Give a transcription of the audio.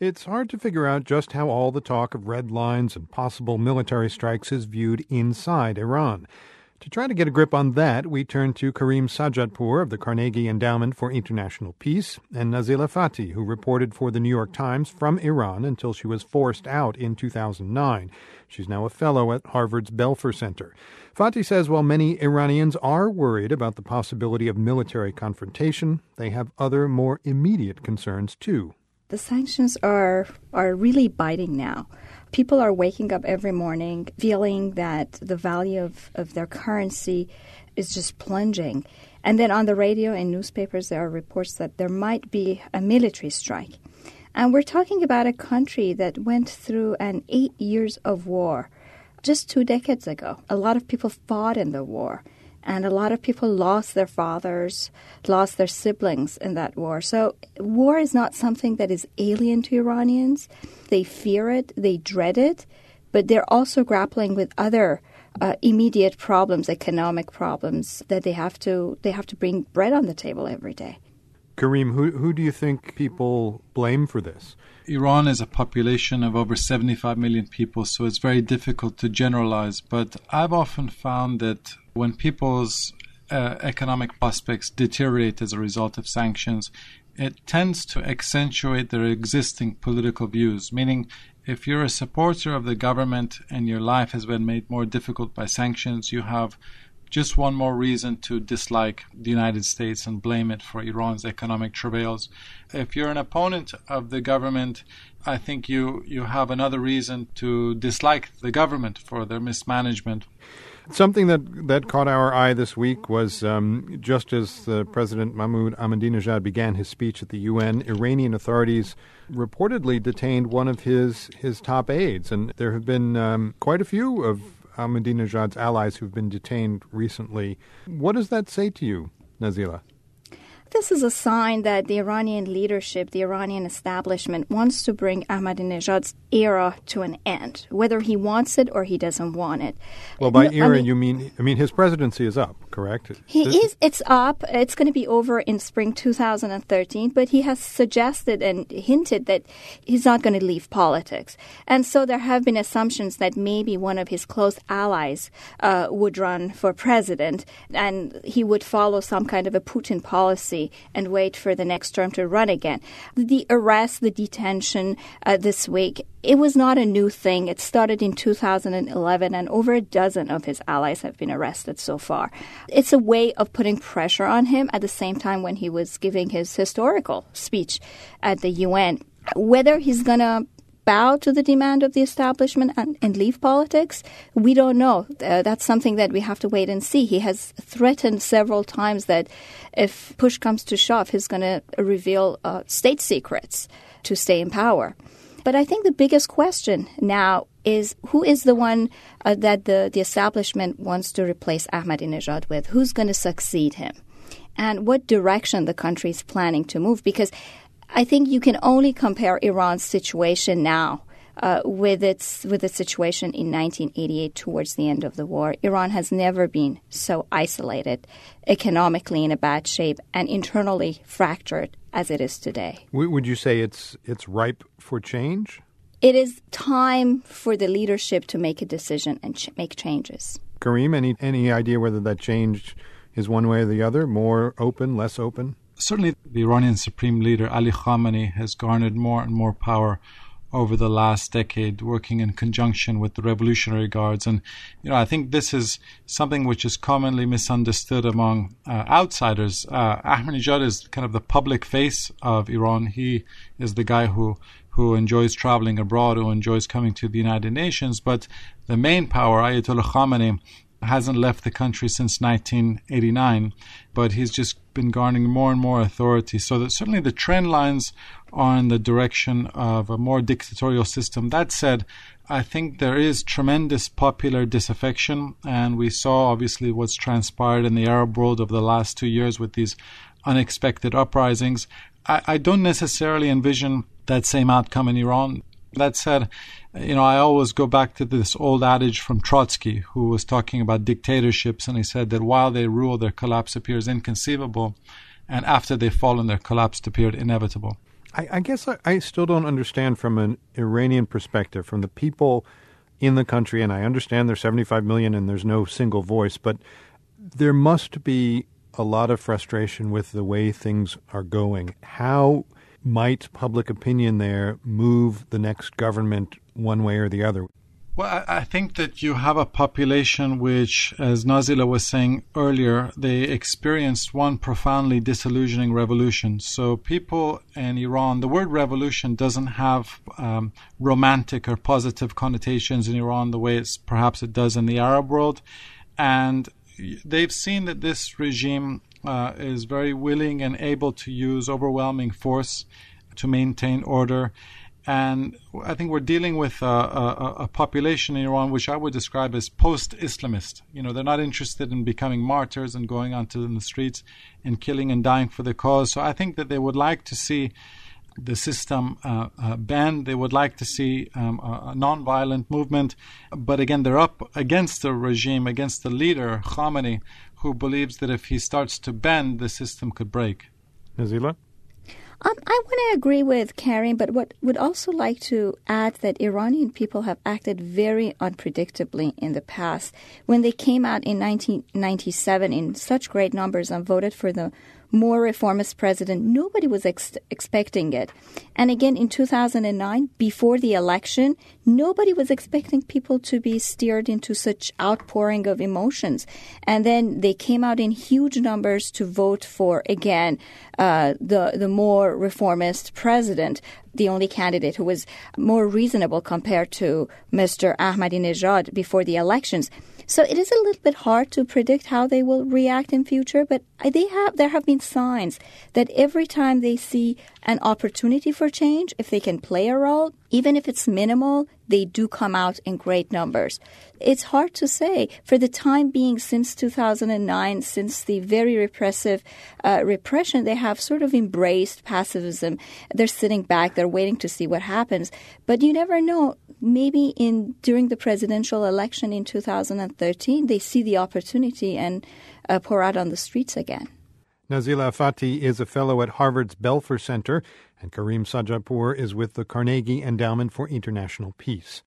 It's hard to figure out just how all the talk of red lines and possible military strikes is viewed inside Iran. To try to get a grip on that, we turn to Karim Sadjadpour of the Carnegie Endowment for International Peace and Nazila Fathi, who reported for the New York Times from Iran until she was forced out in 2009. She's now a fellow at Harvard's Belfer Center. Fathi says while many Iranians are worried about the possibility of military confrontation, they have other more immediate concerns too. The sanctions are are really biting now. People are waking up every morning feeling that the value of, of their currency is just plunging. And then on the radio and newspapers, there are reports that there might be a military strike. And we're talking about a country that went through an eight years of war just two decades ago. A lot of people fought in the war and a lot of people lost their fathers, lost their siblings in that war. So, war is not something that is alien to Iranians. They fear it, they dread it, but they're also grappling with other uh, immediate problems, economic problems that they have to they have to bring bread on the table every day. Karim, who who do you think people blame for this? Iran is a population of over 75 million people, so it's very difficult to generalize. But I've often found that when people's uh, economic prospects deteriorate as a result of sanctions, it tends to accentuate their existing political views. Meaning, if you're a supporter of the government and your life has been made more difficult by sanctions, you have just one more reason to dislike the United States and blame it for Iran's economic travails. If you're an opponent of the government, I think you, you have another reason to dislike the government for their mismanagement. Something that, that caught our eye this week was um, just as uh, President Mahmoud Ahmadinejad began his speech at the UN, Iranian authorities reportedly detained one of his, his top aides. And there have been um, quite a few of Ahmadinejad's allies who've been detained recently. What does that say to you, Nazila? This is a sign that the Iranian leadership, the Iranian establishment, wants to bring Ahmadinejad's era to an end, whether he wants it or he doesn't want it. Well, by era, I mean, you mean I mean his presidency is up, correct? He is. It's up. It's going to be over in spring 2013. But he has suggested and hinted that he's not going to leave politics, and so there have been assumptions that maybe one of his close allies uh, would run for president, and he would follow some kind of a Putin policy and wait for the next term to run again. The arrest, the detention uh, this week, it was not a new thing. It started in 2011, and over a dozen of his allies have been arrested so far. It's a way of putting pressure on him at the same time when he was giving his historical speech at the UN. Whether he's going to bow to the demand of the establishment and, and leave politics? We don't know. Uh, that's something that we have to wait and see. He has threatened several times that if push comes to shove, he's going to reveal uh, state secrets to stay in power. But I think the biggest question now is who is the one uh, that the, the establishment wants to replace Ahmadinejad with? Who's going to succeed him? And what direction the country is planning to move? Because I think you can only compare Iran's situation now uh, with its with the situation in 1988 towards the end of the war. Iran has never been so isolated, economically in a bad shape, and internally fractured as it is today. Would you say it's it's ripe for change? It is time for the leadership to make a decision and ch- make changes. Karim, any any idea whether that change is one way or the other, more open, less open? certainly the Iranian supreme leader Ali Khamenei has garnered more and more power over the last decade, working in conjunction with the Revolutionary Guards. And, you know, I think this is something which is commonly misunderstood among uh, outsiders. Uh, Ahmadinejad is kind of the public face of Iran. He is the guy who who enjoys traveling abroad, who enjoys coming to the United Nations. But the main power, Ayatollah Khamenei, hasn't left the country since 1989, but he's just been garnering more and more authority. So that certainly the trend lines are in the direction of a more dictatorial system. That said, I think there is tremendous popular disaffection, and we saw obviously what's transpired in the Arab world over the last two years with these unexpected uprisings. I, I don't necessarily envision that same outcome in Iran. That said, you know, I always go back to this old adage from Trotsky, who was talking about dictatorships, and he said that while they rule, their collapse appears inconceivable, and after they've fallen, their collapse appeared inevitable. I, I guess I, I still don't understand from an Iranian perspective, from the people in the country, and I understand there's 75 million and there's no single voice, but there must be a lot of frustration with the way things are going. How might public opinion there move the next government one way or the other? Well, I think that you have a population which, as Nazila was saying earlier, they experienced one profoundly disillusioning revolution. So, people in Iran, the word revolution doesn't have um, romantic or positive connotations in Iran the way it's perhaps it does in the Arab world. And they've seen that this regime uh, is very willing and able to use overwhelming force to maintain order. And I think we're dealing with a, a, a, population in Iran which I would describe as post Islamist. You know, they're not interested in becoming martyrs and going onto the streets and killing and dying for the cause. So I think that they would like to see the system uh, uh, banned. They would like to see um, a, a non-violent movement, but again, they're up against the regime, against the leader Khamenei, who believes that if he starts to bend, the system could break. Nazila? Um, I want to agree with Karim, but what would also like to add that Iranian people have acted very unpredictably in the past. When they came out in 1997 in such great numbers and voted for the more reformist president. Nobody was ex- expecting it. And again, in 2009, before the election, nobody was expecting people to be steered into such outpouring of emotions. And then they came out in huge numbers to vote for, again, uh, the, the more reformist president the only candidate who was more reasonable compared to Mr. Ahmadinejad before the elections. So it is a little bit hard to predict how they will react in future, but they have there have been signs that every time they see an opportunity for change, if they can play a role, even if it's minimal, they do come out in great numbers. It's hard to say. For the time being, since 2009, since the very repressive uh, repression, they have sort of embraced pacifism. They're sitting back, they're waiting to see what happens. But you never know. Maybe in during the presidential election in 2013, they see the opportunity and uh, pour out on the streets again. Nazila Fathi is a fellow at Harvard's Belfer Center, and Karim Sadjadpour is with the Carnegie Endowment for International Peace.